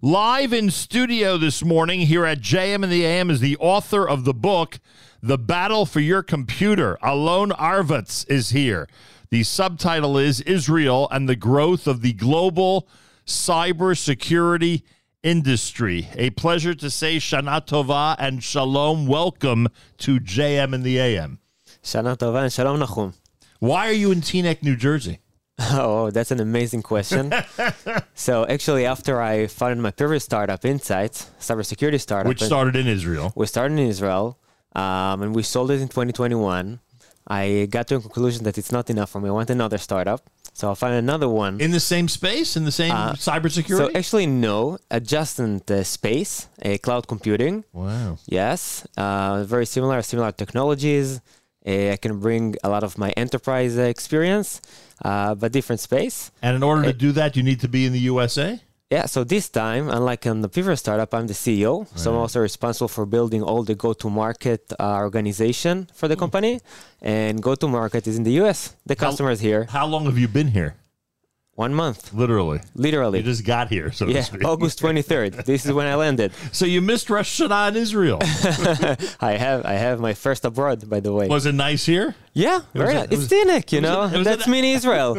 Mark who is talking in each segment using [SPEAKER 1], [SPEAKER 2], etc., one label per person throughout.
[SPEAKER 1] Live in studio this morning here at JM and the AM is the author of the book, The Battle for Your Computer. Alon Arvatz is here. The subtitle is Israel and the Growth of the Global Cybersecurity Industry. A pleasure to say Shana Tova and Shalom. Welcome to JM and the AM.
[SPEAKER 2] Shana Tova and Shalom Nachum.
[SPEAKER 1] Why are you in Teaneck, New Jersey?
[SPEAKER 2] Oh, that's an amazing question. so actually, after I founded my previous startup, IntSights, cybersecurity startup,
[SPEAKER 1] Which started in Israel.
[SPEAKER 2] we started in Israel, um, and we sold it in 2021. I got to a conclusion that it's not enough for me. I want another startup, so I'll find another one.
[SPEAKER 1] In the same space, in the same cybersecurity?
[SPEAKER 2] so actually, no, adjacent uh, space, uh, cloud computing.
[SPEAKER 1] wow.
[SPEAKER 2] Yes, uh, very similar, similar technologies. Uh, I can bring a lot of my enterprise uh, experience, uh, but different space.
[SPEAKER 1] And in order to do that, you need to be in the USA?
[SPEAKER 2] Yeah, so this time, unlike on the previous startup, I'm the CEO. So I'm also responsible for building all the go-to-market uh, organization for the company. And go-to-market is in the US. The customers here,
[SPEAKER 1] How long have you been here?
[SPEAKER 2] one month,
[SPEAKER 1] Literally.
[SPEAKER 2] Literally.
[SPEAKER 1] You just got here, so to
[SPEAKER 2] Yeah,
[SPEAKER 1] speak.
[SPEAKER 2] August 23rd. This is when I landed.
[SPEAKER 1] So you missed Rosh Hashanah in Israel.
[SPEAKER 2] I have I have my first abroad, by the way.
[SPEAKER 1] Was it nice here?
[SPEAKER 2] Yeah, very
[SPEAKER 1] a-
[SPEAKER 2] nice.
[SPEAKER 1] it
[SPEAKER 2] It's
[SPEAKER 1] was-
[SPEAKER 2] Teaneck, you know.
[SPEAKER 1] a-
[SPEAKER 2] That's
[SPEAKER 1] a-
[SPEAKER 2] mini Israel.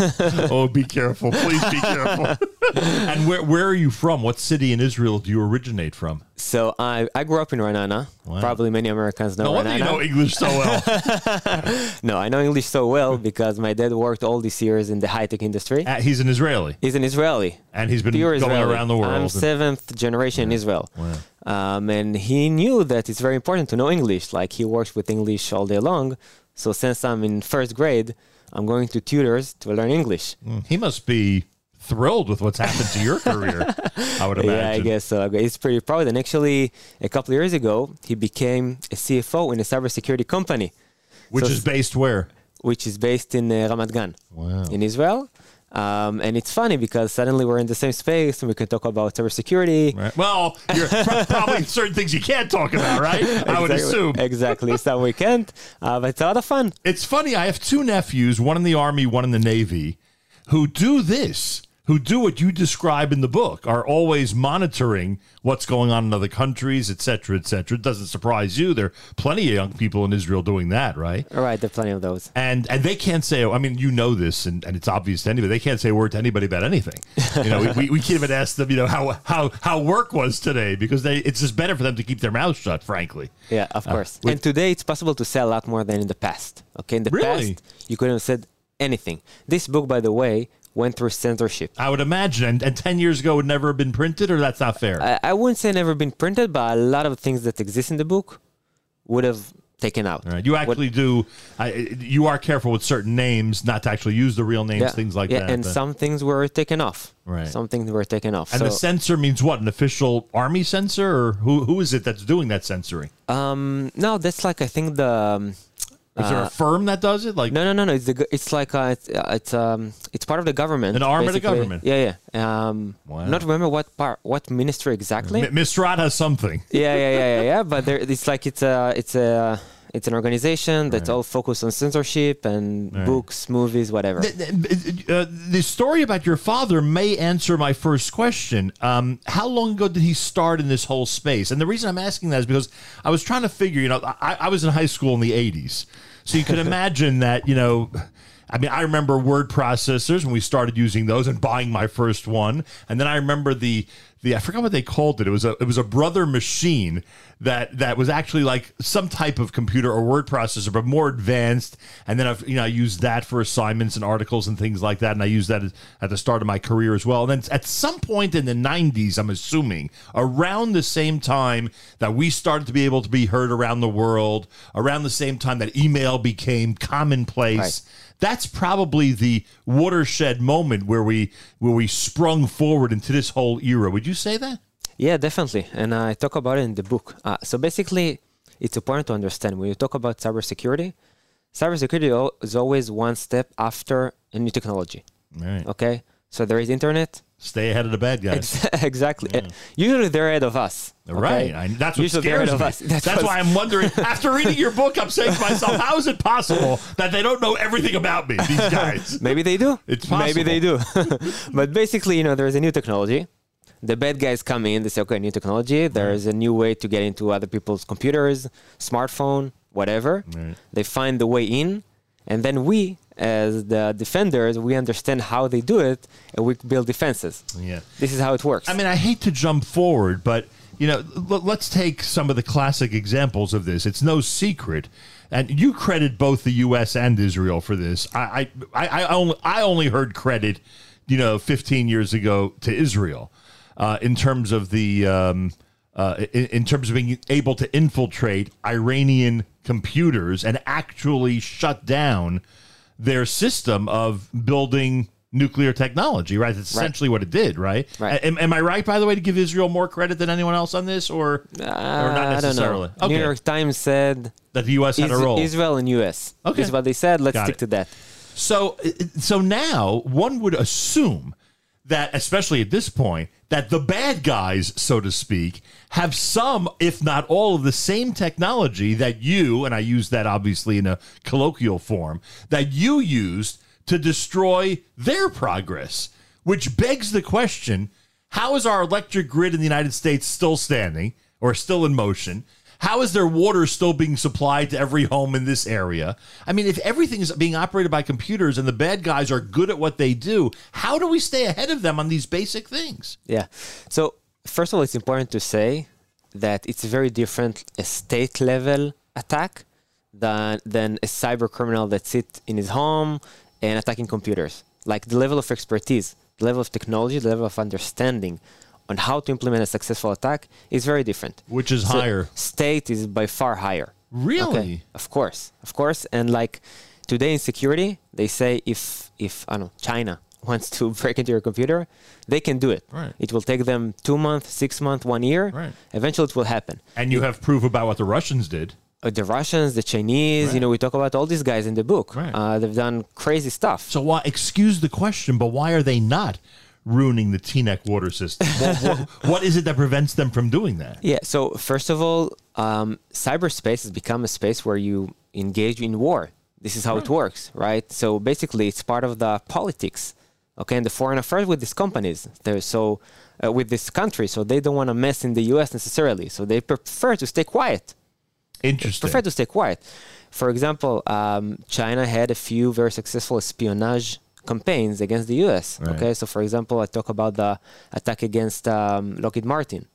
[SPEAKER 1] oh, be careful. Please be careful. and where, where are you from? What city in Israel do you originate from?
[SPEAKER 2] So I, I grew up in Ra'anana. Probably many Americans know
[SPEAKER 1] No wonder
[SPEAKER 2] Ra'anana.
[SPEAKER 1] you know English so well.
[SPEAKER 2] no, I know English so well because my dad worked all these years in the high tech industry.
[SPEAKER 1] Uh, he's an Israeli,
[SPEAKER 2] He's an Israeli.
[SPEAKER 1] and he's been
[SPEAKER 2] Pure
[SPEAKER 1] going
[SPEAKER 2] Israeli.
[SPEAKER 1] around the world.
[SPEAKER 2] I'm seventh generation in Israel. Um, and he knew that it's very important to know English. Like he works with English all day long. So since I'm in first grade, I'm going to tutors to learn English.
[SPEAKER 1] he must be thrilled with what's happened to your career, I would imagine.
[SPEAKER 2] Yeah, I guess so. He's pretty proud. And actually, a couple of years ago, he became a CFO in a cybersecurity company,
[SPEAKER 1] Which
[SPEAKER 2] So-
[SPEAKER 1] is based where?
[SPEAKER 2] which is based in uh, Ramat Gan.
[SPEAKER 1] Wow.
[SPEAKER 2] in Israel. Um, and it's funny because suddenly we're in the same space and we can talk about cybersecurity.
[SPEAKER 1] Right. Well, you're probably certain things you can't talk about, right? I would assume.
[SPEAKER 2] Exactly. Some we can't, uh, but it's a lot of fun.
[SPEAKER 1] It's funny. I have two nephews, one in the army, one in the navy, who do this, who do what you describe in the book, are always monitoring what's going on in other countries, et cetera, et cetera. It doesn't surprise you. There are plenty of young people in Israel doing that, right?
[SPEAKER 2] All right, there are plenty of those.
[SPEAKER 1] And and they can't say, I mean, you know this, and, and it's obvious to anybody. They can't say a word to anybody about anything. You know, we, we, we can't even ask them, you know, how how how work was today because they it's just better for them to keep their mouths shut, frankly.
[SPEAKER 2] Yeah, of uh, course.
[SPEAKER 1] with-
[SPEAKER 2] and today it's possible to say a lot more than in the past. Okay, in the
[SPEAKER 1] Really?
[SPEAKER 2] past you couldn't have said anything. This book, by the way, went through censorship.
[SPEAKER 1] I would imagine, and, and ten years ago would never have been printed, or that's not fair.
[SPEAKER 2] I, I wouldn't say never been printed, but a lot of things that exist in the book would have taken out.
[SPEAKER 1] Right. You actually do. I, you are careful with certain names, not to actually use the real names, things like
[SPEAKER 2] yeah,
[SPEAKER 1] that.
[SPEAKER 2] and
[SPEAKER 1] but-
[SPEAKER 2] some things were taken off.
[SPEAKER 1] Right.
[SPEAKER 2] Some things were taken off.
[SPEAKER 1] and
[SPEAKER 2] so,
[SPEAKER 1] the censor means what? An official army censor, or who? Who is it that's doing that censoring?
[SPEAKER 2] um, no, that's like I think the. Um,
[SPEAKER 1] Is there a firm that does it? Like
[SPEAKER 2] no, no, no, no. It's the. It's like uh, it's uh, it's um it's part of the government.
[SPEAKER 1] An arm of the government.
[SPEAKER 2] Yeah, yeah. Um,
[SPEAKER 1] Wow.
[SPEAKER 2] not remember what part, what ministry exactly.
[SPEAKER 1] M- Mistrat something.
[SPEAKER 2] yeah, yeah, yeah, yeah, yeah. But there, it's like it's a it's a it's an organization that's all focused on censorship and books, movies, whatever.
[SPEAKER 1] Uh, the story about your father may answer my first question. Um, how long ago did he start in this whole space? And the reason I'm asking that is because I was trying to figure. You know, I, I was in high school in the '80s, so you can imagine that. You know. I mean, I remember word processors when we started using those and buying my first one, and then I remember the the I forgot what they called it. It was a it was a brother machine that that was actually like some type of computer or word processor, but more advanced. And then I've you know I used that for assignments and articles and things like that, and I used that at the start of my career as well. And then at some point in the '90s, I'm assuming around the same time that we started to be able to be heard around the world, around the same time that email became commonplace
[SPEAKER 2] Right.
[SPEAKER 1] That's probably the watershed moment where we where we sprung forward into this whole era. Would you say that?
[SPEAKER 2] Yeah, definitely. And I talk about it in the book. Uh, so basically, it's important to understand when you talk about cybersecurity, cybersecurity is always one step after a new technology.
[SPEAKER 1] Right.
[SPEAKER 2] Okay. So there is internet.
[SPEAKER 1] Stay ahead of the bad guys.
[SPEAKER 2] Exactly. Uh, Usually they're ahead of us. okay?
[SPEAKER 1] Right. I, that's what
[SPEAKER 2] Usually
[SPEAKER 1] scares
[SPEAKER 2] ahead
[SPEAKER 1] me.
[SPEAKER 2] of us.
[SPEAKER 1] That's,
[SPEAKER 2] That's
[SPEAKER 1] why I'm wondering. After reading your book, I'm saying to myself, how is it possible that they don't know everything about me? These guys.
[SPEAKER 2] Maybe they do.
[SPEAKER 1] It's possible.
[SPEAKER 2] Maybe they do. but basically, you know, there's a new technology. The bad guys come in. They say, "Okay, new technology. There's a new way to get into other people's computers, smartphone, whatever."
[SPEAKER 1] Right.
[SPEAKER 2] They find the way in, and then we, as the defenders, we understand how they do it, and we build defenses.
[SPEAKER 1] Yeah.
[SPEAKER 2] This is how it works.
[SPEAKER 1] I mean, I hate to jump forward, but you know, l- let's take some of the classic examples of this. It's no secret, and you credit both the U.S. and Israel for this. I, I, I, I only, I only heard credit, you know, 15 years ago to Israel, uh, in terms of the, um, uh, in, in terms of being able to infiltrate Iranian computers and actually shut down their system of building nuclear technology, right? That's essentially what it did, right?
[SPEAKER 2] Right.
[SPEAKER 1] Am, am I right, by the way, to give Israel more credit than anyone else on this, or, or not
[SPEAKER 2] Uh, I don't
[SPEAKER 1] necessarily?
[SPEAKER 2] know. New York Times said
[SPEAKER 1] that the U.S. had a
[SPEAKER 2] Is-
[SPEAKER 1] role.
[SPEAKER 2] Israel and U.S.
[SPEAKER 1] Okay.
[SPEAKER 2] Is what they said. Let's
[SPEAKER 1] Got
[SPEAKER 2] stick
[SPEAKER 1] it.
[SPEAKER 2] to that.
[SPEAKER 1] So, so now one would assume that, especially at this point, that the bad guys, so to speak, have some, if not all, of the same technology that you, and I use that obviously in a colloquial form, that you used to destroy their progress. Which begs the question how is our electric grid in the United States still standing or still in motion? How is there water still being supplied to every home in this area? I mean, if everything is being operated by computers and the bad guys are good at what they do, how do we stay ahead of them on these basic things?
[SPEAKER 2] Yeah. So first of all, it's important to say that it's a very different state level attack than than a cyber criminal that sits in his home and attacking computers. Like the level of expertise, the level of technology, the level of understanding on how to implement a successful attack is very different.
[SPEAKER 1] Which is
[SPEAKER 2] So
[SPEAKER 1] higher.
[SPEAKER 2] State is by far higher.
[SPEAKER 1] Really?
[SPEAKER 2] Of course, of course. And like today in security, they say if if I don't know China wants to break into your computer, they can do it.
[SPEAKER 1] Right.
[SPEAKER 2] It will take them two months, six months, one year.
[SPEAKER 1] Right.
[SPEAKER 2] Eventually, it will happen.
[SPEAKER 1] And you have proof about what the Russians did.
[SPEAKER 2] Uh, the Russians, the Chinese, you know, we talk about all these guys in the book.
[SPEAKER 1] Right.
[SPEAKER 2] Uh, they've done crazy stuff.
[SPEAKER 1] So, why, excuse the question, but why are they not ruining the Teaneck water system? what, what, what is it that prevents them from doing that?
[SPEAKER 2] Yeah. So first of all, um, cyberspace has become a space where you engage in war. This is how it works, right? So basically, it's part of the politics, okay, and the foreign affairs with these companies. They're so uh, with this country, so they don't want to mess in the U.S. necessarily. So they prefer to stay quiet.
[SPEAKER 1] Interesting.
[SPEAKER 2] Prefer to stay quiet. For example, um, China had a few very successful espionage campaigns against the U.S.
[SPEAKER 1] Right.
[SPEAKER 2] Okay, so for example, I talk about the attack against um, Lockheed Martin,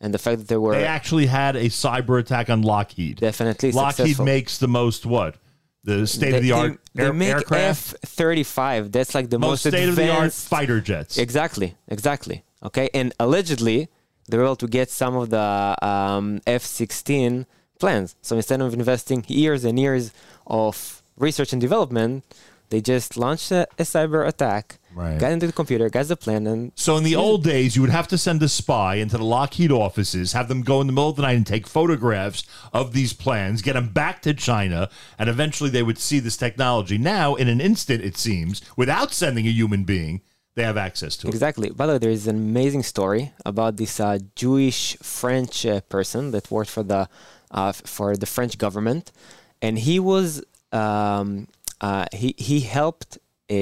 [SPEAKER 2] and the fact that they were
[SPEAKER 1] They actually had a cyber attack on Lockheed.
[SPEAKER 2] definitely
[SPEAKER 1] Lockheed
[SPEAKER 2] successful.
[SPEAKER 1] makes the most what? The state of the art
[SPEAKER 2] They, they make
[SPEAKER 1] aircraft?
[SPEAKER 2] F thirty five. That's like the
[SPEAKER 1] most
[SPEAKER 2] most,
[SPEAKER 1] state of the art fighter jets.
[SPEAKER 2] Exactly, exactly. Okay, and allegedly they were able to get some of the um, F sixteen plans. So instead of investing years and years of research and development, they just launched a, a cyber attack,
[SPEAKER 1] Right.
[SPEAKER 2] got into the computer, got the plan, and
[SPEAKER 1] So in the old days, you would have to send a spy into the Lockheed offices, have them go in the middle of the night and take photographs of these plans, get them back to China, and eventually they would see this technology. Now, in an instant, it seems, without sending a human being, they have access to it.
[SPEAKER 2] Exactly. By the way, there is an amazing story about this uh, Jewish French uh, person that worked for the uh, for the French government, and he was um, uh, he he helped uh,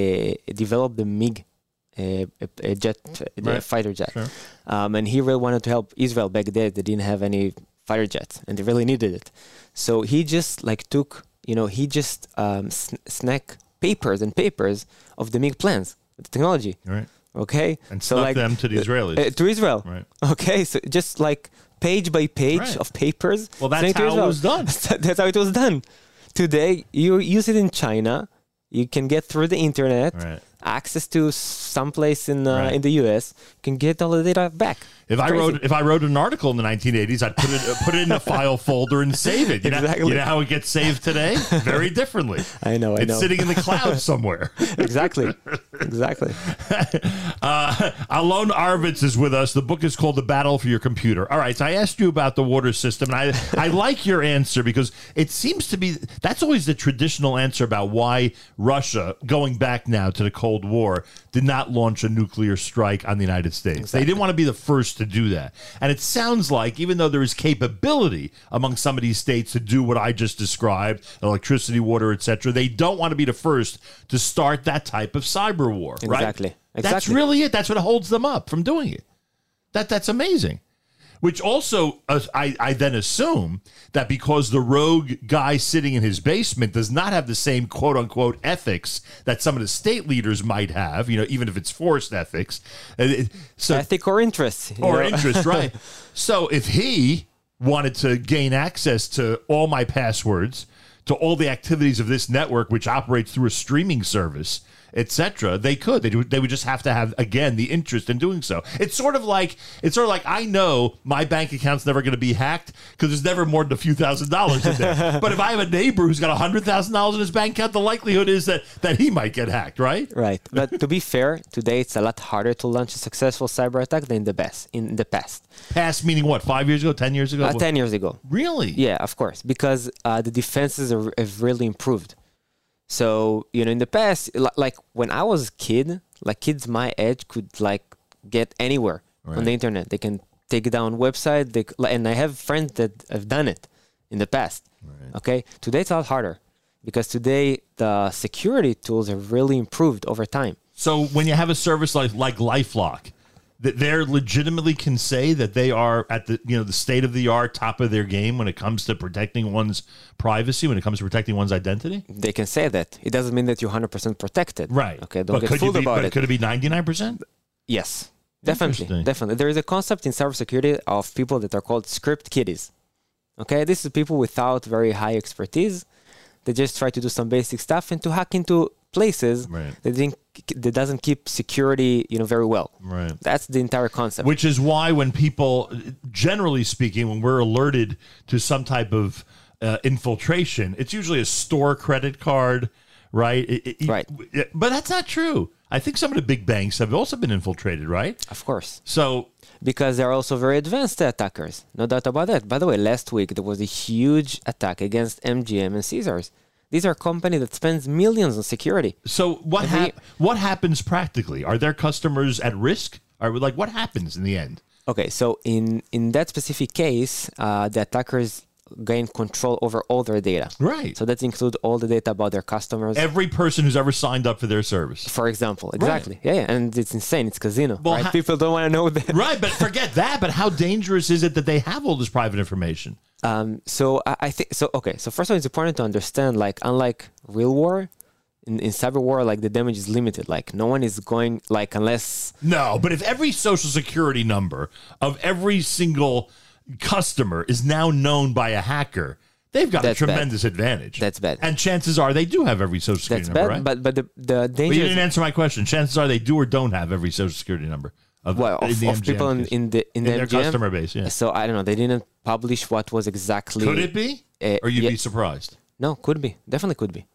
[SPEAKER 2] develop the MiG. A, a, a jet, a
[SPEAKER 1] Right.
[SPEAKER 2] fighter jet,
[SPEAKER 1] Sure.
[SPEAKER 2] um, and he really wanted to help Israel back then. They didn't have any fighter jets, and they really needed it. So he just like took, you know, he just um, sn- snack papers and papers of the MiG plans, the technology.
[SPEAKER 1] Right.
[SPEAKER 2] Okay,
[SPEAKER 1] And
[SPEAKER 2] so like
[SPEAKER 1] them to the Israelis.
[SPEAKER 2] uh, to Israel.
[SPEAKER 1] Right.
[SPEAKER 2] Okay, so just like page by page
[SPEAKER 1] Right.
[SPEAKER 2] of papers.
[SPEAKER 1] Well, that's how it was done.
[SPEAKER 2] that's how it was done. Today, you use it in China. You can get through the internet,
[SPEAKER 1] Right.
[SPEAKER 2] access to someplace in uh,
[SPEAKER 1] Right.
[SPEAKER 2] in the U.S. Can get all the data back.
[SPEAKER 1] If I wrote if I wrote an article in the 1980s, I'd put it uh, put it in a file folder and save it. You know,
[SPEAKER 2] Exactly.
[SPEAKER 1] you know how it gets saved today? Very differently.
[SPEAKER 2] I know, I
[SPEAKER 1] it's
[SPEAKER 2] know.
[SPEAKER 1] sitting in the cloud somewhere.
[SPEAKER 2] exactly, exactly.
[SPEAKER 1] Uh, Alon Arvatz is with us. The book is called The Battle for Your Computer. All right, so I asked you about the water system, and I, I like your answer because it seems to be that's always the traditional answer about why Russia, going back now to the Cold War, did not launch a nuclear strike on the United States. They didn't want to be the first to do that. And it sounds like, even though there is capability among some of these states to do what I just described electricity, water, etc., they don't want to be the first to start that type of cyber war, right?
[SPEAKER 2] Exactly.
[SPEAKER 1] That's really it. That's what holds them up from doing it. That that's amazing. Which also, uh, I, I then assume that because the rogue guy sitting in his basement does not have the same quote unquote ethics that some of the state leaders might have, you know, even if it's forced ethics. uh, So
[SPEAKER 2] Ethic or interest.
[SPEAKER 1] or
[SPEAKER 2] know?
[SPEAKER 1] interest, right? So if he wanted to gain access to all my passwords, to all the activities of this network, which operates through a streaming service, etc., they could. They would. They would just have to have again the interest in doing so. It's sort of like it's sort of like I know my bank account's never going to be hacked because there's never more than a few thousand dollars in there. but if I have a neighbor who's got a hundred thousand dollars in his bank account, the likelihood is that that he might get hacked, right?
[SPEAKER 2] Right. But to be fair, today it's a lot harder to launch a successful cyber attack than the best in the past.
[SPEAKER 1] Past meaning what? Five years ago? Ten years ago?
[SPEAKER 2] Uh, Ten years ago.
[SPEAKER 1] Really?
[SPEAKER 2] Yeah, of course, because uh, the defenses are, have really improved. So you know, in the past, li- like when I was a kid, like kids my age could like get anywhere on the internet. They can take down website. They, and I have friends that have done it in the past. Okay, today it's a lot harder because today the security tools have really improved over time.
[SPEAKER 1] So when you have a service like like LifeLock, that they're legitimately can say that they are at the you know the state of the art, top of their game when it comes to protecting one's privacy, when it comes to protecting one's identity.
[SPEAKER 2] They can say that. It doesn't mean that you're 100% protected.
[SPEAKER 1] Right.
[SPEAKER 2] Okay, don't
[SPEAKER 1] but
[SPEAKER 2] get
[SPEAKER 1] could
[SPEAKER 2] fooled
[SPEAKER 1] be,
[SPEAKER 2] about it.
[SPEAKER 1] Could it be ninety nine percent?
[SPEAKER 2] Yes, definitely, definitely. There is a concept in cybersecurity of people that are called script kiddies. Okay, this is people without very high expertise. They just try to do some basic stuff and to hack into places
[SPEAKER 1] Right.
[SPEAKER 2] that didn't, that doesn't keep security, you know, very well.
[SPEAKER 1] Right.
[SPEAKER 2] That's the entire concept.
[SPEAKER 1] Which is why when people, generally speaking, when we're alerted to some type of uh, infiltration, it's usually a store credit card, right? It- it-
[SPEAKER 2] Right.
[SPEAKER 1] But that's not true. I think some of the big banks have also been infiltrated, right?
[SPEAKER 2] of course,
[SPEAKER 1] So
[SPEAKER 2] because they're also very advanced attackers. No doubt about that. By the way, last week there was a huge attack against MGM and Caesars. These are companies that spends millions on security.
[SPEAKER 1] So what hap- what happens practically? Are their customers at risk? Are like what happens in the end?
[SPEAKER 2] Okay, so in in that specific case, uh, the attackers gain control over all their data.
[SPEAKER 1] Right.
[SPEAKER 2] So that includes all the data about their customers.
[SPEAKER 1] Every person who's ever signed up for their service.
[SPEAKER 2] for example, exactly. Yeah, yeah, and it's insane. It's casino.
[SPEAKER 1] Well,
[SPEAKER 2] right?
[SPEAKER 1] ha-
[SPEAKER 2] People don't want to know that.
[SPEAKER 1] Right, but forget that. But how dangerous is it that they have all this private information?
[SPEAKER 2] Um, so I, I think so. Okay, so first of all, it's important to understand. Like, unlike real war, in, in cyber war, like the damage is limited. Like, no one is going like unless
[SPEAKER 1] No, but if every social security number of every single customer is now known by a hacker, they've got
[SPEAKER 2] That's
[SPEAKER 1] a
[SPEAKER 2] bad.
[SPEAKER 1] tremendous advantage.
[SPEAKER 2] That's bad.
[SPEAKER 1] And chances are they do have every social security
[SPEAKER 2] that's
[SPEAKER 1] number,
[SPEAKER 2] bad.
[SPEAKER 1] right?
[SPEAKER 2] But but the the
[SPEAKER 1] But
[SPEAKER 2] danger.
[SPEAKER 1] you didn't answer my question. Chances are they do or don't have every social security number of,
[SPEAKER 2] well,
[SPEAKER 1] in
[SPEAKER 2] of,
[SPEAKER 1] the
[SPEAKER 2] of people in, in the in,
[SPEAKER 1] In
[SPEAKER 2] the
[SPEAKER 1] their
[SPEAKER 2] MGM.
[SPEAKER 1] customer base, yeah.
[SPEAKER 2] So I don't know. They didn't publish what was exactly.
[SPEAKER 1] Could it be?
[SPEAKER 2] Uh,
[SPEAKER 1] or you'd
[SPEAKER 2] yeah.
[SPEAKER 1] be surprised?
[SPEAKER 2] No, could be. Definitely could be.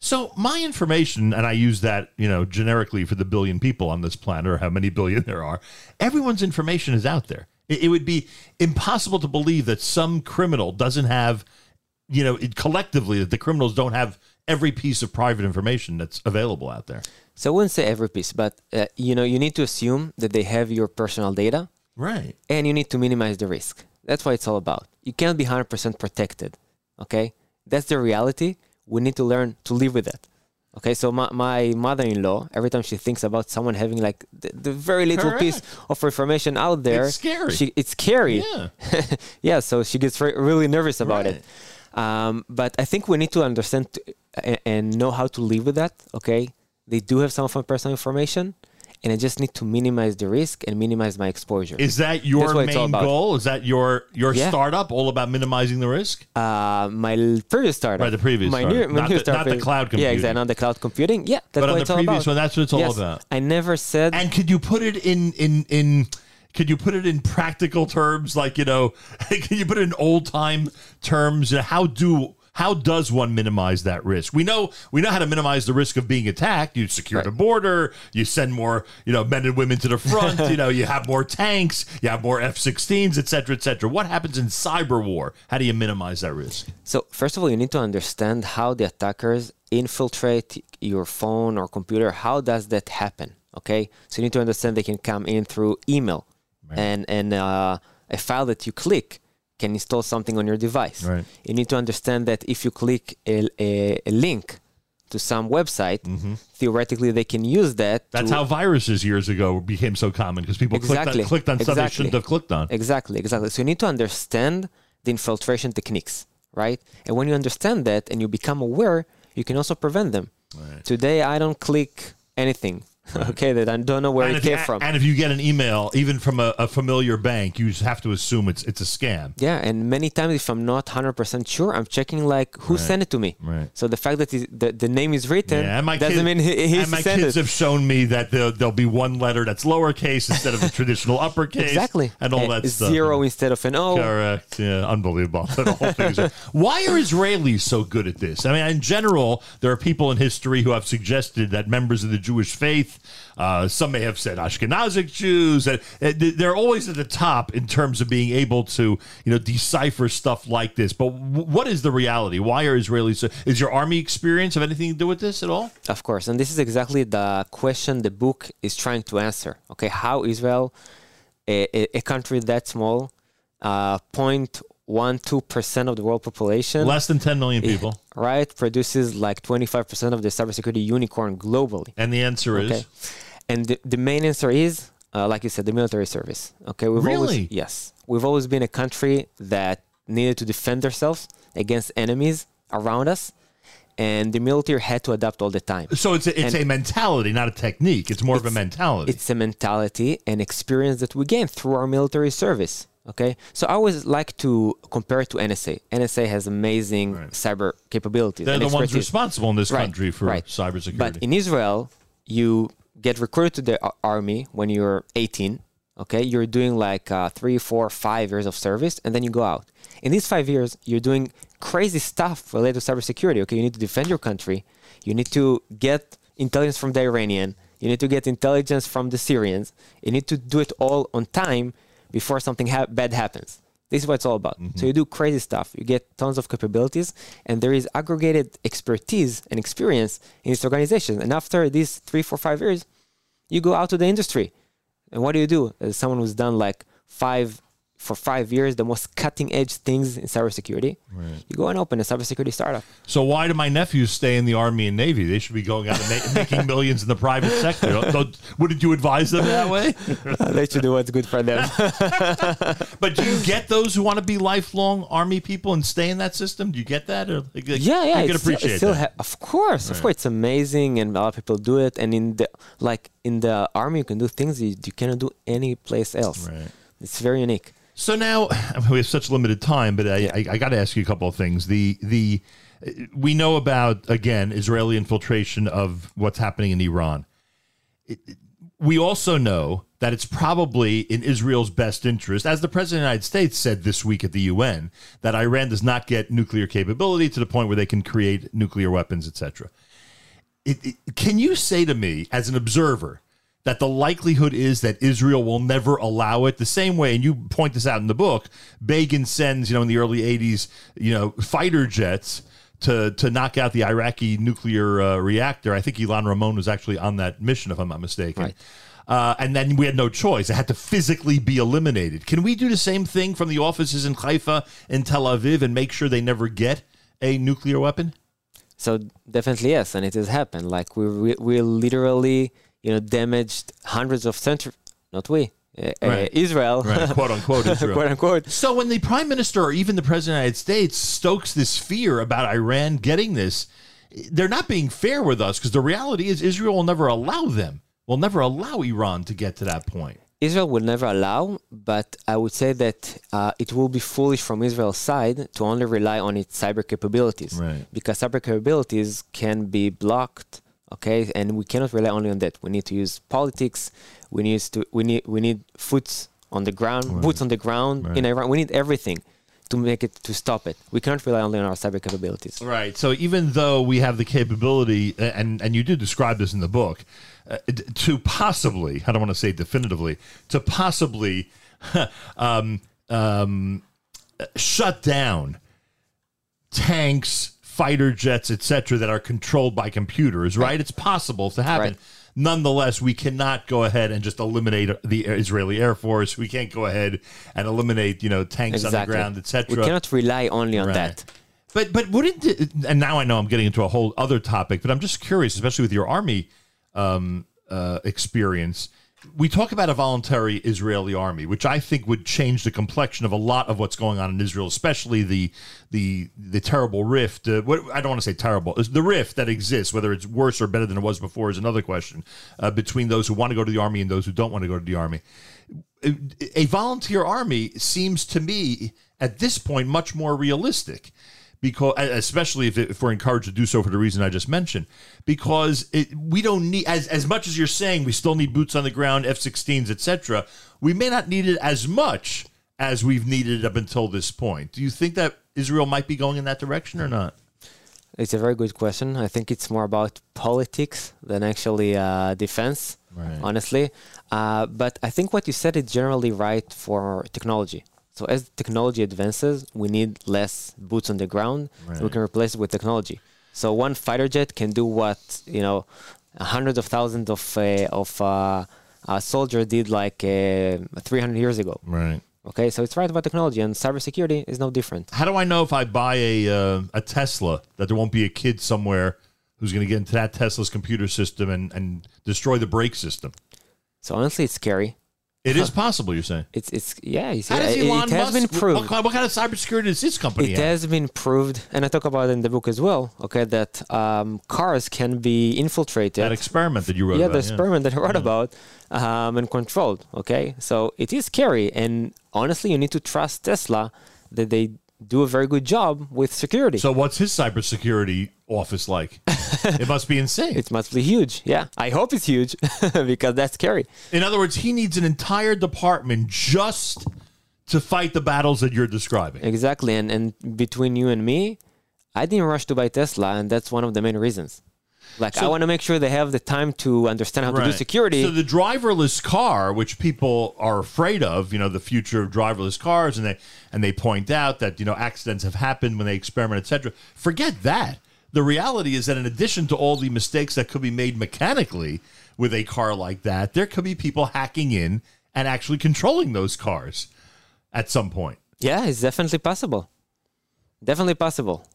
[SPEAKER 1] So my information, and I use that, you know, generically for the billion people on this planet, or how many billion there are. Everyone's information is out there. It, it would be impossible to believe that some criminal doesn't have, you know, it, collectively that the criminals don't have every piece of private information that's available out there.
[SPEAKER 2] So I wouldn't say every piece, but uh, you know, you need to assume that they have your personal data,
[SPEAKER 1] Right.
[SPEAKER 2] and you need to minimize the risk. That's what it's all about. You can't be 100% protected. Okay, that's the reality. We need to learn to live with that. Okay, so my, my mother-in-law, every time she thinks about someone having like the, the very little piece of information out there,
[SPEAKER 1] It's scary.
[SPEAKER 2] She, it's scary.
[SPEAKER 1] Yeah.
[SPEAKER 2] yeah, so she gets very, really nervous about
[SPEAKER 1] Right.
[SPEAKER 2] it. Um, but I think we need to understand t- and, and know how to live with that. Okay, they do have some of my personal information, and I just need to minimize the risk and minimize my exposure.
[SPEAKER 1] Is that your
[SPEAKER 2] That's what it's all
[SPEAKER 1] main goal? Is that your your
[SPEAKER 2] Yeah.
[SPEAKER 1] startup all about minimizing the risk?
[SPEAKER 2] uh, my previous startup,
[SPEAKER 1] Right, the previous
[SPEAKER 2] my
[SPEAKER 1] startup.
[SPEAKER 2] new, my
[SPEAKER 1] Not
[SPEAKER 2] new
[SPEAKER 1] the-
[SPEAKER 2] startup
[SPEAKER 1] not the cloud computing.
[SPEAKER 2] Yeah, exactly, not the cloud computing. Yeah, that's
[SPEAKER 1] But
[SPEAKER 2] what
[SPEAKER 1] on the
[SPEAKER 2] it's all
[SPEAKER 1] previous
[SPEAKER 2] about.
[SPEAKER 1] one, that's what it's all
[SPEAKER 2] Yes,
[SPEAKER 1] about.
[SPEAKER 2] I never said.
[SPEAKER 1] And could you put it in in in could you put it in practical terms like you know can you put it in old time terms how do how does one minimize that risk? We know we know how to minimize the risk of being attacked. You secure the border you send more you know men and women to the front you know you have more tanks you have more f-16s et cetera et cetera. What happens in cyber war? How do you minimize that risk?
[SPEAKER 2] So first of all, you need to understand how the attackers infiltrate your phone or computer. How does that happen? Okay, so you need to understand they can come in through email, and and uh, a file that you click can install something on your device.
[SPEAKER 1] Right.
[SPEAKER 2] You need to understand that if you click a, a, a link to some website, theoretically they can use that.
[SPEAKER 1] Mm-hmm. That's how viruses years ago became so common because people
[SPEAKER 2] Exactly.
[SPEAKER 1] clicked on, clicked on stuff they shouldn't have clicked on.
[SPEAKER 2] Exactly, exactly. So you need to understand the infiltration techniques, right? And when you understand that and you become aware, you can also prevent them. Today, I don't click anything, okay, that I don't know where
[SPEAKER 1] And
[SPEAKER 2] it
[SPEAKER 1] if, you,
[SPEAKER 2] came from.
[SPEAKER 1] and if you get an email, even from a, a familiar bank, you just have to assume it's it's a scam.
[SPEAKER 2] yeah, and many times if I'm not 100% sure, I'm checking like who sent it to me.
[SPEAKER 1] Right.
[SPEAKER 2] So the fact that the, the name is written
[SPEAKER 1] Yeah,
[SPEAKER 2] doesn't
[SPEAKER 1] kid-
[SPEAKER 2] mean he, he
[SPEAKER 1] and my
[SPEAKER 2] sent
[SPEAKER 1] kids
[SPEAKER 2] it.
[SPEAKER 1] have shown me that there'll, there'll be one letter that's lowercase instead of the traditional uppercase.
[SPEAKER 2] Exactly.
[SPEAKER 1] and all that stuff.
[SPEAKER 2] Zero instead of an O.
[SPEAKER 1] Correct. Yeah, unbelievable. The whole thing Why are Israelis so good at this? I mean, in general, there are people in history who have suggested that members of the Jewish faith, uh, some may have said Ashkenazic Jews, that uh, they're always at the top in terms of being able to, you know, decipher stuff like this. But w- what is the reality? Why are Israelis? So, is your army experience have anything to do with this at all?
[SPEAKER 2] Of course, and this is exactly the question the book is trying to answer. Okay, how Israel, a, a, country that small, uh, 0.12 percent of the world population,
[SPEAKER 1] Less than 10 million people.
[SPEAKER 2] Right, produces like 25 percent of the cybersecurity unicorn globally.
[SPEAKER 1] And the answer is
[SPEAKER 2] Okay, and the, the main answer is, uh, like you said, the military service. Okay, we've
[SPEAKER 1] Really?
[SPEAKER 2] always yes, we've always been a country that needed to defend ourselves against enemies around us, and the military had to adapt all the time.
[SPEAKER 1] so it's a, it's
[SPEAKER 2] And-
[SPEAKER 1] a mentality, not a technique. It's more of a mentality.
[SPEAKER 2] It's a mentality and experience that we gain through our military service. Okay, so I always like to compare it to NSA. NSA has amazing cyber capabilities.
[SPEAKER 1] They're the ones responsible in this
[SPEAKER 2] Right,
[SPEAKER 1] country for
[SPEAKER 2] right.
[SPEAKER 1] cybersecurity.
[SPEAKER 2] But in Israel, you get recruited to the army when you're 18. Okay, you're doing like uh, three, four, five years of service, and then you go out. In these five years, you're doing crazy stuff related to cybersecurity. Okay, you need to defend your country. You need to get intelligence from the Iranian. You need to get intelligence from the Syrians. You need to do it all on time before something ha- bad happens. This is what it's all about. So mm-hmm. you do crazy stuff. You get tons of capabilities, and there is aggregated expertise and experience in this organization. And after these three, four, five years, you go out to the industry. And what do you do? As someone who's done like five for five years the most cutting edge things in cybersecurity, you go and open a cybersecurity startup.
[SPEAKER 1] so why do my nephews stay in the army and navy? They should be going out and ma- making millions in the private sector. Wouldn't you advise them that way?
[SPEAKER 2] Uh, they should do what's good for them.
[SPEAKER 1] But do you get those who want to be lifelong army people and stay in that system? Do you get that? Or like,
[SPEAKER 2] yeah, yeah,
[SPEAKER 1] you can
[SPEAKER 2] still-
[SPEAKER 1] appreciate
[SPEAKER 2] still
[SPEAKER 1] that.
[SPEAKER 2] ha- of course, of course, it's amazing, and a lot of people do it. And in the like in the army, you can do things you, you cannot do any place else.
[SPEAKER 1] Right.
[SPEAKER 2] It's very unique.
[SPEAKER 1] So now we have such limited time, but I, I, I got to ask you a couple of things. The the uh, we know about again Israeli infiltration of what's happening in Iran. It- we also know that it's probably in Israel's best interest, as the president of the United States said this week at the UN, that Iran does not get nuclear capability to the point where they can create nuclear weapons, etc. It, it, can you say to me, as an observer, that the likelihood is that Israel will never allow it the same way? And you point this out in the book. Begin sends, you know, in the early '80s, you know, fighter jets to to knock out the Iraqi nuclear uh, reactor. I think Ilan Ramon was actually on that mission, if I'm not mistaken.
[SPEAKER 2] Right.
[SPEAKER 1] Uh, and then we had no choice; it had to physically be eliminated. Can we do the same thing from the offices in Haifa and Tel Aviv and make sure they never get a nuclear weapon?
[SPEAKER 2] So definitely yes, and it has happened. Like we we, we literally you know damaged hundreds of centuries. Not we, uh, uh,
[SPEAKER 1] Right.
[SPEAKER 2] Israel,
[SPEAKER 1] Right, quote unquote Israel.
[SPEAKER 2] quote unquote.
[SPEAKER 1] So when the prime minister or even the president of the United States stokes this fear about Iran getting this, they're not being fair with us because the reality is Israel will never allow them. Will never allow Iran to get to that point.
[SPEAKER 2] Israel will never allow, but I would say that uh, it will be foolish from Israel's side to only rely on its cyber capabilities.
[SPEAKER 1] Right.
[SPEAKER 2] Because cyber capabilities can be blocked, okay? And we cannot rely only on that. We need to use politics. We need to we need we need foots on the ground, boots on the ground in Iran. We need everything to make it to stop it. We cannot rely only on our cyber capabilities.
[SPEAKER 1] Right. So even though we have the capability, and and you do describe this in the book, uh, to possibly, I don't want to say definitively, to possibly um, um, shut down tanks, fighter jets, etc., that are controlled by computers. Right. It's possible to happen.
[SPEAKER 2] Right.
[SPEAKER 1] Nonetheless, we cannot go ahead and just eliminate the Israeli Air Force. We can't go ahead and eliminate, you know, tanks on the ground, etc.
[SPEAKER 2] We cannot rely only on
[SPEAKER 1] Right.
[SPEAKER 2] that.
[SPEAKER 1] But but wouldn't it, and now I know I'm getting into a whole other topic, but I'm just curious, especially with your army um, uh, experience. We talk about a voluntary Israeli army, which I think would change the complexion of a lot of what's going on in Israel, especially the the the terrible rift. Uh, what, I don't want to say terrible, the rift that exists, whether it's worse or better than it was before, is another question. Uh, between those who want to go to the army and those who don't want to go to the army, a volunteer army seems to me at this point much more realistic because especially if, it, if, we're encouraged to do so for the reason I just mentioned, because it, we don't need as as much as you're saying we still need boots on the ground, F-16s, etc. We may not need it as much as we've needed it up until this point. Do you think that Israel might be going in that direction or not?
[SPEAKER 2] It's a very good question. I think it's more about politics than actually uh, defense, right. honestly. Uh, but I think what you said is generally right for technology. So as technology advances, we need less boots on the ground. Right. we can replace it with technology. So one fighter jet can do what you know, hundreds of thousands of uh, of uh, a soldier did like uh, 300 years ago.
[SPEAKER 1] Right.
[SPEAKER 2] Okay, so it's right about technology, and cybersecurity is no different.
[SPEAKER 1] How do I know if I buy a uh, a Tesla that there won't be a kid somewhere who's going to get into that Tesla's computer system and, and destroy the brake system?
[SPEAKER 2] So honestly, it's scary.
[SPEAKER 1] It is possible, you're saying.
[SPEAKER 2] It's it's yeah. You see,
[SPEAKER 1] How does
[SPEAKER 2] it,
[SPEAKER 1] Elon
[SPEAKER 2] it has
[SPEAKER 1] Musk,
[SPEAKER 2] been proved.
[SPEAKER 1] What, kind- what kind of cybersecurity does his company
[SPEAKER 2] It
[SPEAKER 1] have?
[SPEAKER 2] has been proved, and I talk about it in the book as well. Okay, that um, cars can be infiltrated.
[SPEAKER 1] that experiment that you wrote
[SPEAKER 2] yeah,
[SPEAKER 1] about.
[SPEAKER 2] the experiment that I wrote about um, and controlled. Okay, so it is scary, and honestly, you need to trust Tesla that they do a very good job with security.
[SPEAKER 1] So what's his cybersecurity office like? it must be insane.
[SPEAKER 2] it must be huge. Yeah, I hope it's huge because that's scary.
[SPEAKER 1] In other words, he needs an entire department just to fight the battles that you're describing.
[SPEAKER 2] Exactly, and and between you and me, I didn't rush to buy Tesla, and that's one of the main reasons. Like
[SPEAKER 1] So-
[SPEAKER 2] I want to make sure they have the time to understand how to do security.
[SPEAKER 1] So the driverless car, which people are afraid of, you know, the future of driverless cars, and they and they point out that you know accidents have happened when they experiment, etc. Forget that. The reality is that in addition to all the mistakes that could be made mechanically with a car like that, there could be people hacking in and actually controlling those cars at some point.
[SPEAKER 2] yeah, it's definitely possible. Definitely possible,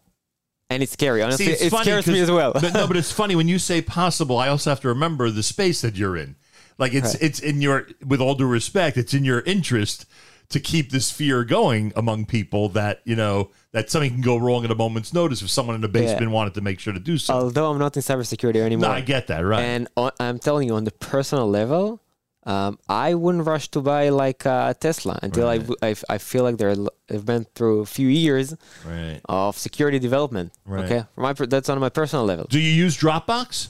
[SPEAKER 2] and it's scary. Honestly,
[SPEAKER 1] See, it's
[SPEAKER 2] it scares me as well.
[SPEAKER 1] but no, but it's funny when you say possible. I also have to remember the space that you're in. Like it's
[SPEAKER 2] Right.
[SPEAKER 1] it's in your, with all due respect, it's in your interest to keep this fear going among people that you know that something can go wrong at a moment's notice if someone in the basement wanted to make sure to do so.
[SPEAKER 2] Although I'm not in cybersecurity
[SPEAKER 1] no,
[SPEAKER 2] anymore,
[SPEAKER 1] I get that, right?
[SPEAKER 2] and on, I'm telling you, on the personal level, um, I wouldn't rush to buy like a Tesla until I
[SPEAKER 1] Right.
[SPEAKER 2] I, I feel like they're they've been through a few years
[SPEAKER 1] right.
[SPEAKER 2] of security development.
[SPEAKER 1] Right.
[SPEAKER 2] Okay, For my that's on my personal level.
[SPEAKER 1] Do you use Dropbox?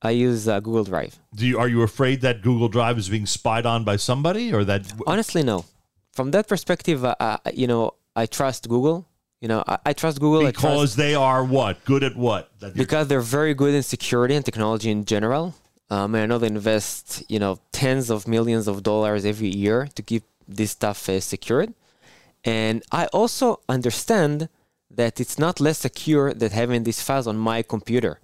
[SPEAKER 2] I use uh, Google Drive.
[SPEAKER 1] Do you are you afraid that Google Drive is being spied on by somebody or that?
[SPEAKER 2] Honestly, no. From that perspective, uh, uh, you know, I trust Google. You know, I, I trust Google I trust-
[SPEAKER 1] Because they are what good at what?
[SPEAKER 2] Because they're very good in security and technology in general. Um, and I know they invest, you know, tens of millions of dollars every year to keep this stuff uh, secured. And I also understand that it's not less secure than having these files on my computer.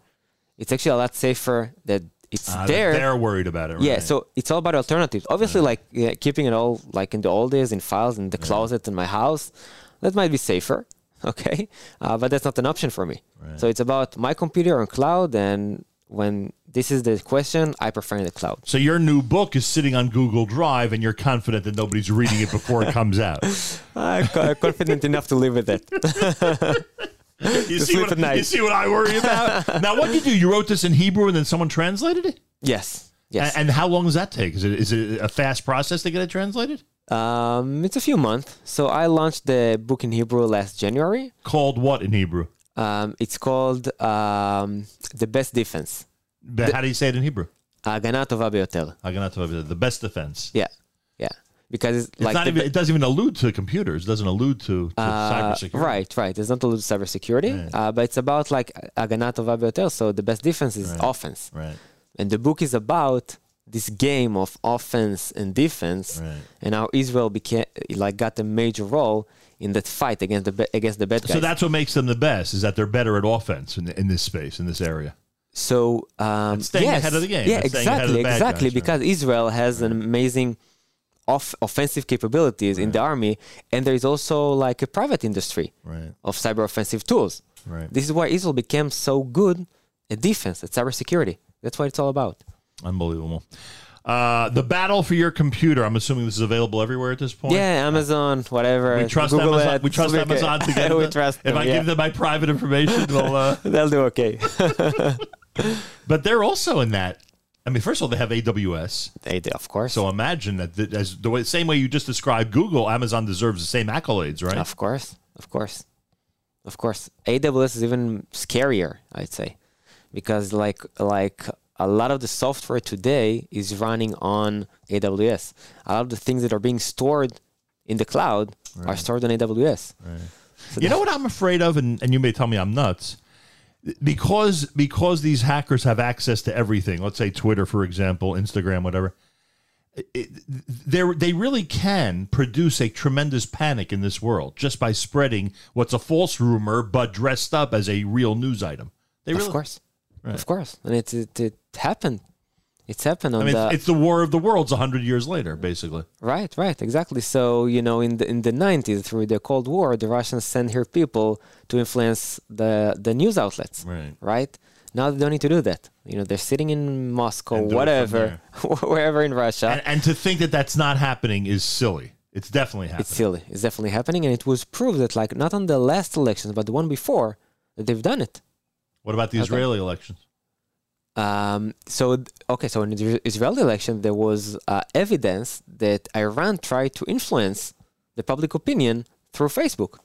[SPEAKER 2] It's actually a lot safer that it's
[SPEAKER 1] that
[SPEAKER 2] there.
[SPEAKER 1] They're worried about it.
[SPEAKER 2] Yeah, so it's all about alternatives. Obviously, like yeah, keeping it all like in the old days in files in the closet in my house, that might be safer. Okay, uh, but that's not an option for me. So it's about my computer on cloud, and when this is the question, I prefer in the cloud.
[SPEAKER 1] So your new book is sitting on Google Drive, and you're confident that nobody's reading it before it comes out.
[SPEAKER 2] I'm confident enough to live with it.
[SPEAKER 1] you, see what, you see what I worry about? now, what did you do? You wrote this in Hebrew and then someone translated it?
[SPEAKER 2] Yes. Yes.
[SPEAKER 1] And, how long does that take? Is it, is it a fast process to get it translated?
[SPEAKER 2] Um, it's a few months. So I launched the book in Hebrew last January.
[SPEAKER 1] Called what in Hebrew?
[SPEAKER 2] Um, it's called um, The Best Defense.
[SPEAKER 1] But the, how do you say it in Hebrew?
[SPEAKER 2] Tova
[SPEAKER 1] Tova The best defense.
[SPEAKER 2] Yeah because it's like
[SPEAKER 1] even, it doesn't even allude to computers. It doesn't allude to, to
[SPEAKER 2] uh,
[SPEAKER 1] cybersecurity.
[SPEAKER 2] Right, right. It's not allude to cybersecurity, right. uh, but it's about like aganatova beotel. So the best defense is right. offense.
[SPEAKER 1] Right.
[SPEAKER 2] And the book is about this game of offense and defense,
[SPEAKER 1] right.
[SPEAKER 2] and how Israel became like got a major role in that fight against the against the bad guys.
[SPEAKER 1] So that's what makes them the best is that they're better at offense in, in this space in this area.
[SPEAKER 2] So um,
[SPEAKER 1] staying
[SPEAKER 2] yes,
[SPEAKER 1] ahead of the game.
[SPEAKER 2] Yeah, exactly, exactly.
[SPEAKER 1] Guys,
[SPEAKER 2] because Israel has an amazing off offensive capabilities in the army, and there is also like a private industry
[SPEAKER 1] Right.
[SPEAKER 2] of cyber offensive tools.
[SPEAKER 1] Right.
[SPEAKER 2] This is why Israel became so good at defense, at cybersecurity. That's what it's all about.
[SPEAKER 1] Unbelievable. Uh, the battle for your computer. I'm assuming this is available everywhere at this point.
[SPEAKER 2] Yeah, Amazon, whatever.
[SPEAKER 1] We trust
[SPEAKER 2] Google
[SPEAKER 1] Amazon.
[SPEAKER 2] it,
[SPEAKER 1] We trust. Amazon to get
[SPEAKER 2] we trust
[SPEAKER 1] If I
[SPEAKER 2] yeah.
[SPEAKER 1] give them my private information, they'll. Uh,
[SPEAKER 2] They'll do okay.
[SPEAKER 1] but they're also in that. I mean, first of all, they have AWS.
[SPEAKER 2] they do, of course.
[SPEAKER 1] So imagine that the, as the way, same way you just described Google, Amazon deserves the same accolades, right?
[SPEAKER 2] Of course, of course, of course. AWS is even scarier, I'd say, because like like a lot of the software today is running on AWS. A lot of the things that are being stored in the cloud are stored on AWS. So
[SPEAKER 1] You know what I'm afraid of, and, and you may tell me I'm nuts, because because these hackers have access to everything. Let's say Twitter, for example, Instagram, whatever. They they really can produce a tremendous panic in this world just by spreading what's a false rumor but dressed up as a real news item. They really,
[SPEAKER 2] Of course,
[SPEAKER 1] Right.
[SPEAKER 2] of course, and it it, it happened. It's happened on
[SPEAKER 1] I mean,
[SPEAKER 2] the
[SPEAKER 1] it's, the war of the worlds a hundred years later, basically.
[SPEAKER 2] Right, right, exactly. So you know, in the in the nineties, through the Cold War, the Russians sent here people to influence the the news outlets.
[SPEAKER 1] Right.
[SPEAKER 2] Right. Now they don't need to do that. You know, they're sitting in Moscow,
[SPEAKER 1] And do it from
[SPEAKER 2] whatever, wherever in Russia.
[SPEAKER 1] And, and to think that that's not happening is silly. It's definitely happening.
[SPEAKER 2] it's silly. It's definitely happening, and it was proved that, like, not on the last elections, but the one before, that they've done it.
[SPEAKER 1] what about the
[SPEAKER 2] Okay.
[SPEAKER 1] Israeli elections?
[SPEAKER 2] Um, so okay, so in the Israeli election, there was uh, evidence that Iran tried to influence the public opinion through Facebook.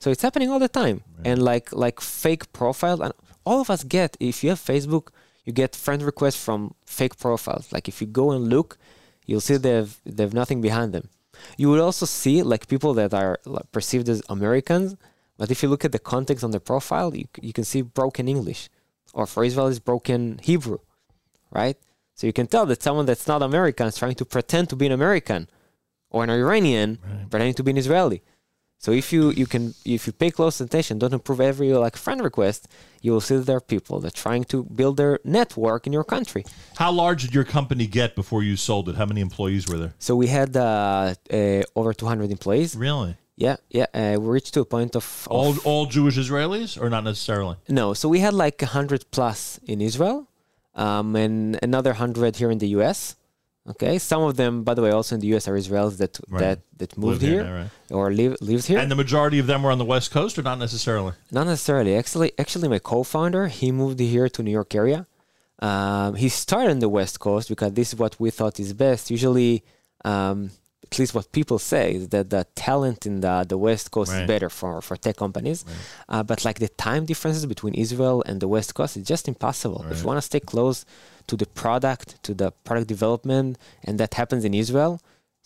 [SPEAKER 2] So it's happening all the time, and like like fake profiles, and all of us get. If you have Facebook, you get friend requests from fake profiles. Like if you go and look, you'll see they have they have nothing behind them. You would also see like people that are perceived as Americans, but if you look at the context on the profile, you, you can see broken English, or for Israel is broken Hebrew, right? So you can tell that someone that's not American is trying to pretend to be an American, or an Iranian pretending to be an Israeli. So if you you can if you pay close attention, don't approve every like friend request, you will see that there are people that are trying to build their network in your country.
[SPEAKER 1] How large did your company get before you sold it? How many employees were there?
[SPEAKER 2] So we had uh, uh, over 200 employees.
[SPEAKER 1] Really?
[SPEAKER 2] Yeah, yeah. Uh, we reached to a point of, of
[SPEAKER 1] All all Jewish Israelis, or not necessarily?
[SPEAKER 2] no. So we had like 100 plus in Israel, um, and another 100 here in the U.S. Okay, some of them, by the way, also in the U.S. are Israelis that
[SPEAKER 1] Right.
[SPEAKER 2] that that moved here
[SPEAKER 1] here, right.
[SPEAKER 2] or live lives here.
[SPEAKER 1] And the majority of them were on the West Coast, or not necessarily?
[SPEAKER 2] Not necessarily. Actually, actually, my co-founder he moved here to New York area. Um, he started on the West Coast because this is what we thought is best. Usually, um, at least what people say is that the talent in the the West Coast
[SPEAKER 1] Right.
[SPEAKER 2] is better for for tech companies. Uh, but like the time differences between Israel and the West Coast is just impossible. If you want to stay close to the product, to the product development, and that happens in Israel.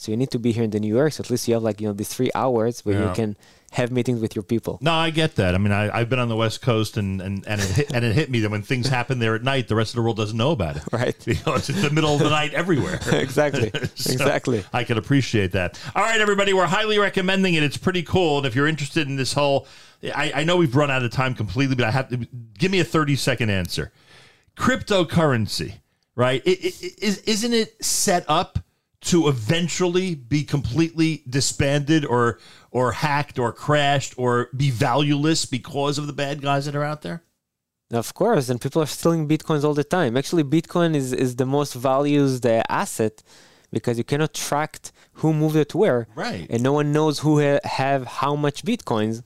[SPEAKER 2] So you need to be here in the New York. So at least you have like you know these three hours where you can have meetings with your people.
[SPEAKER 1] No, I get that. I mean, I, I've been on the West Coast, and and and it, hit, and it hit me that when things happen there at night, the rest of the world doesn't know about it.
[SPEAKER 2] Right.
[SPEAKER 1] Because it's the middle of the night everywhere.
[SPEAKER 2] exactly.
[SPEAKER 1] So
[SPEAKER 2] exactly.
[SPEAKER 1] I can appreciate that. All right, everybody, we're highly recommending it. It's pretty cool. And if you're interested in this whole, I, I know we've run out of time completely, but I have to give me a 30 second answer. Cryptocurrency, right? I- I- is, isn't it set up to eventually be completely disbanded or or hacked or crashed or be valueless because of the bad guys that are out there?
[SPEAKER 2] Of course, and people are stealing bitcoins all the time. Actually, Bitcoin is, is the most valued uh, asset because you cannot track who moved it where,
[SPEAKER 1] Right.
[SPEAKER 2] and no one knows who ha- have how much bitcoins.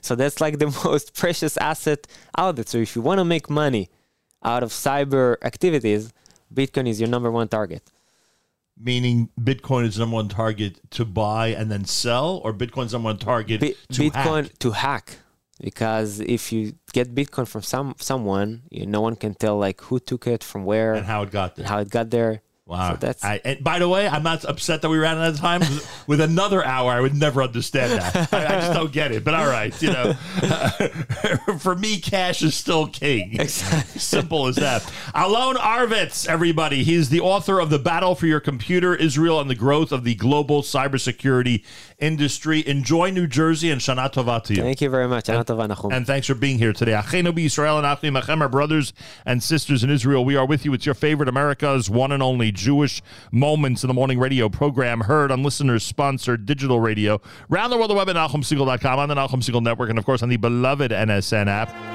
[SPEAKER 2] So that's like the most precious asset out there. So if you want to make money out of cyber activities, Bitcoin is your number one target.
[SPEAKER 1] Meaning Bitcoin is number one target to buy and then sell, or Bitcoin's number one target
[SPEAKER 2] Bi-
[SPEAKER 1] to
[SPEAKER 2] Bitcoin
[SPEAKER 1] hack?
[SPEAKER 2] to hack because if you get Bitcoin from some someone, you, no one can tell like who took it from where
[SPEAKER 1] and how it got there.
[SPEAKER 2] and how it got there.
[SPEAKER 1] Wow.
[SPEAKER 2] So that's
[SPEAKER 1] I, and by the way, I'm not upset that we ran out of time. With another hour, I would never understand that. I, I just don't get it. But all right, you know, for me, cash is still king. Exactly. Simple as that. Alon Arvatz, everybody. He's the author of The Battle for Your Computer, Israel and the Growth of the Global Cybersecurity Industry. Enjoy New Jersey and Shana Tova to you.
[SPEAKER 2] Thank you very much. And.
[SPEAKER 1] And thanks for being here today. Achenu Israel and Achim Achem, our brothers and sisters in Israel. We are with you. It's your favorite America's one and only Jewish Moments in the Morning radio program heard on listeners sponsored digital radio. Round the world, the web at NachumSegal.com, on the Nachum Segal Network, and of course on the beloved NSN app.